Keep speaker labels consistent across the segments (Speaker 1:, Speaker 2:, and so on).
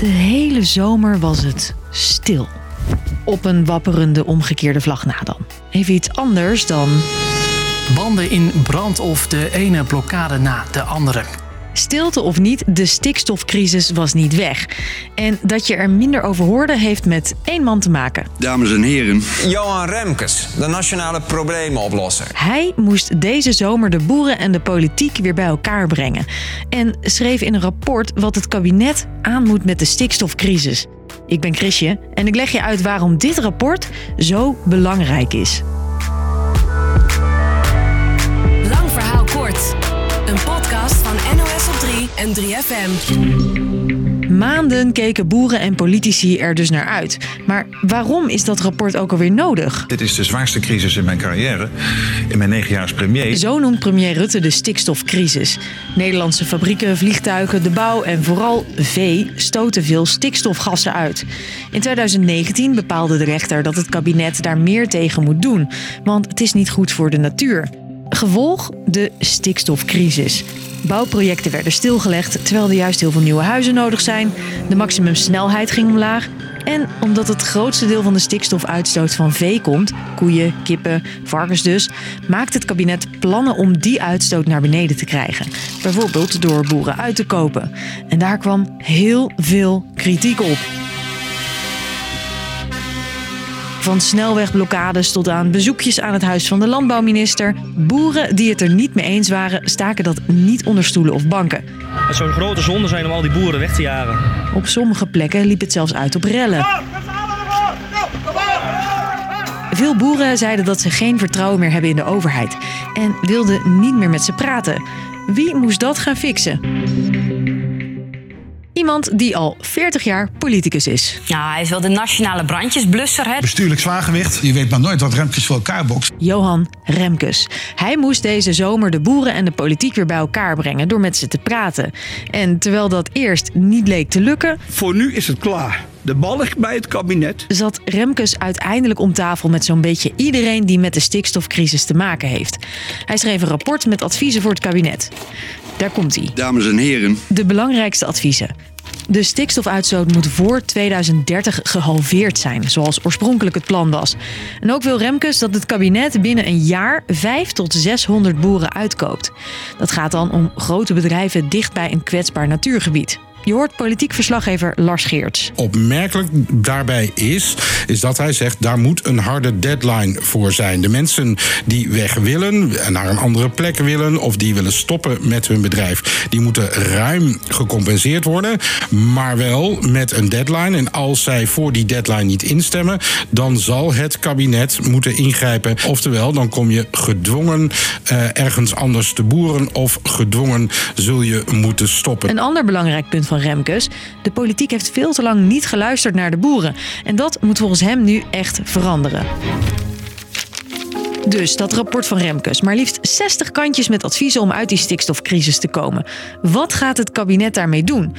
Speaker 1: De hele zomer was het stil. Op een wapperende omgekeerde vlag na dan. Even iets anders dan
Speaker 2: Banden in brand of de ene blokkade na de andere.
Speaker 1: Stilte of niet, de stikstofcrisis was niet weg. En dat je er minder over hoorde, heeft met één man te maken.
Speaker 3: Dames en heren,
Speaker 4: Johan Remkes, de nationale problemenoplosser.
Speaker 1: Hij moest deze zomer de boeren en de politiek weer bij elkaar brengen. En schreef in een rapport wat het kabinet aan moet met de stikstofcrisis. Ik ben Chrisje en ik leg je uit waarom dit rapport zo belangrijk is.
Speaker 5: En 3FM.
Speaker 1: Maanden keken boeren en politici er dus naar uit. Maar waarom is dat rapport ook alweer nodig?
Speaker 6: Dit is de zwaarste crisis in mijn carrière. In mijn negen jaar als premier.
Speaker 1: Zo noemt premier Rutte de stikstofcrisis. Nederlandse fabrieken, vliegtuigen, de bouw en vooral vee stoten veel stikstofgassen uit. In 2019 bepaalde de rechter dat het kabinet daar meer tegen moet doen, want het is niet goed voor de natuur. Gevolg de stikstofcrisis. Bouwprojecten werden stilgelegd terwijl er juist heel veel nieuwe huizen nodig zijn. De maximumsnelheid ging omlaag. En omdat het grootste deel van de stikstofuitstoot van vee komt, koeien, kippen, varkens dus, maakt het kabinet plannen om die uitstoot naar beneden te krijgen. Bijvoorbeeld door boeren uit te kopen. En daar kwam heel veel kritiek op. Van snelwegblokkades tot aan bezoekjes aan het huis van de landbouwminister. Boeren die het er niet mee eens waren, staken dat niet onder stoelen of banken.
Speaker 7: Het zou een grote zonde zijn om al die boeren weg te jagen.
Speaker 1: Op sommige plekken liep het zelfs uit op rellen. Veel boeren zeiden dat ze geen vertrouwen meer hebben in de overheid en wilden niet meer met ze praten. Wie moest dat gaan fixen? Iemand die al 40 jaar politicus is.
Speaker 8: Nou, hij is wel de nationale brandjesblusser, hè?
Speaker 9: Bestuurlijk zwaargewicht. Je weet maar nooit wat Remkes voor elkaar bokst.
Speaker 1: Johan Remkes. Hij moest deze zomer de boeren en de politiek weer bij elkaar brengen door met ze te praten. En terwijl dat eerst niet leek te lukken,
Speaker 3: voor nu is het klaar. De bal ligt bij het kabinet.
Speaker 1: zat Remkes uiteindelijk om tafel met zo'n beetje iedereen die met de stikstofcrisis te maken heeft. Hij schreef een rapport met adviezen voor het kabinet. Daar komt hij.
Speaker 3: Dames en heren,
Speaker 1: De belangrijkste adviezen. De stikstofuitstoot moet voor 2030 gehalveerd zijn, zoals oorspronkelijk het plan was. En ook wil Remkes dat het kabinet binnen een jaar 5 tot 600 boeren uitkoopt. Dat gaat dan om grote bedrijven dicht bij een kwetsbaar natuurgebied. Je hoort politiek verslaggever Lars Geerts.
Speaker 9: Opmerkelijk daarbij is, is dat hij zegt daar moet een harde deadline voor zijn. De mensen die weg willen en naar een andere plek willen of die willen stoppen met hun bedrijf, die moeten ruim gecompenseerd worden, maar wel met een deadline. En als zij voor die deadline niet instemmen, dan zal het kabinet moeten ingrijpen. Oftewel, dan kom je gedwongen eh, ergens anders te boeren of gedwongen zul je moeten stoppen.
Speaker 1: Een ander belangrijk punt van Remkes. De politiek heeft veel te lang niet geluisterd naar de boeren. En dat moet volgens hem nu echt veranderen. Dus dat rapport van Remkes. Maar liefst 60 kantjes met adviezen om uit die stikstofcrisis te komen. Wat gaat het kabinet daarmee doen?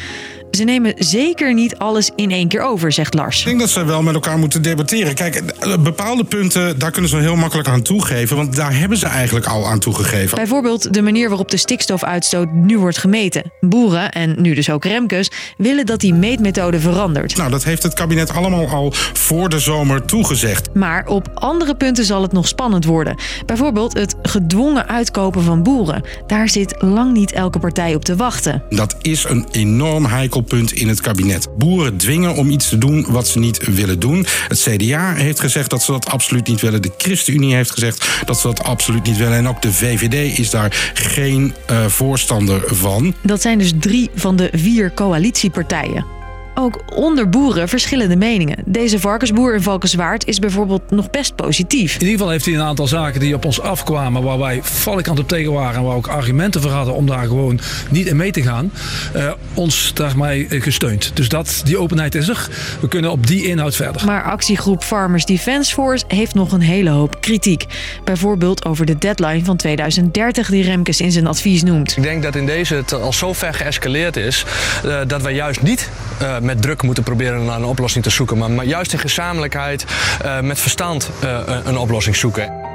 Speaker 1: Ze nemen zeker niet alles in één keer over, zegt Lars.
Speaker 9: Ik denk dat ze wel met elkaar moeten debatteren. Kijk, bepaalde punten, daar kunnen ze heel makkelijk aan toegeven. Want daar hebben ze eigenlijk al aan toegegeven.
Speaker 1: Bijvoorbeeld de manier waarop de stikstofuitstoot nu wordt gemeten. Boeren, en nu dus ook Remkes, willen dat die meetmethode verandert.
Speaker 9: Nou, dat heeft het kabinet allemaal al voor de zomer toegezegd.
Speaker 1: Maar op andere punten zal het nog spannend worden. Bijvoorbeeld het gedwongen uitkopen van boeren. Daar zit lang niet elke partij op te wachten.
Speaker 9: Dat is een enorm heikel punt in het kabinet. Boeren dwingen om iets te doen wat ze niet willen doen. Het CDA heeft gezegd dat ze dat absoluut niet willen. De ChristenUnie heeft gezegd dat ze dat absoluut niet willen. En ook de VVD is daar geen uh, voorstander van.
Speaker 1: Dat zijn dus drie van de vier coalitiepartijen. Ook onder boeren verschillende meningen. Deze varkensboer in Valkenswaard is bijvoorbeeld nog best positief.
Speaker 7: In ieder geval heeft hij een aantal zaken die op ons afkwamen... waar wij valikant op tegen waren... en waar ook argumenten voor hadden om daar gewoon niet in mee te gaan... Uh, ons daarmee gesteund. Dus dat, die openheid is er. We kunnen op die inhoud verder.
Speaker 1: Maar actiegroep Farmers Defence Force heeft nog een hele hoop kritiek. Bijvoorbeeld over de deadline van 2030 die Remkes in zijn advies noemt.
Speaker 10: Ik denk dat in deze het al zo ver geëscaleerd is... Uh, dat wij juist niet... Uh, met druk moeten proberen naar een oplossing te zoeken. Maar, juist in gezamenlijkheid, uh, met verstand uh, een oplossing zoeken.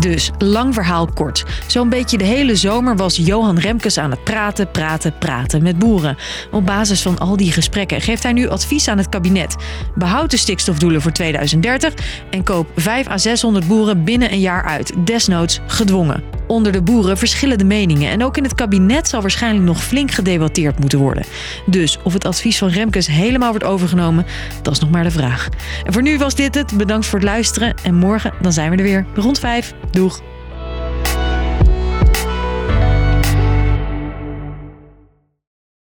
Speaker 1: Dus, lang verhaal kort. Zo'n beetje de hele zomer was Johan Remkes aan het praten, praten, praten met boeren. Op basis van al die gesprekken geeft hij nu advies aan het kabinet. Behoud de stikstofdoelen voor 2030 en koop 5 à 600 boeren binnen een jaar uit, desnoods gedwongen. Onder de boeren verschillen de meningen en ook in het kabinet zal waarschijnlijk nog flink gedebatteerd moeten worden. Dus of het advies van Remkes helemaal wordt overgenomen, dat is nog maar de vraag. En voor nu was dit het. Bedankt voor het luisteren en morgen dan zijn we er weer rond 5. Doeg!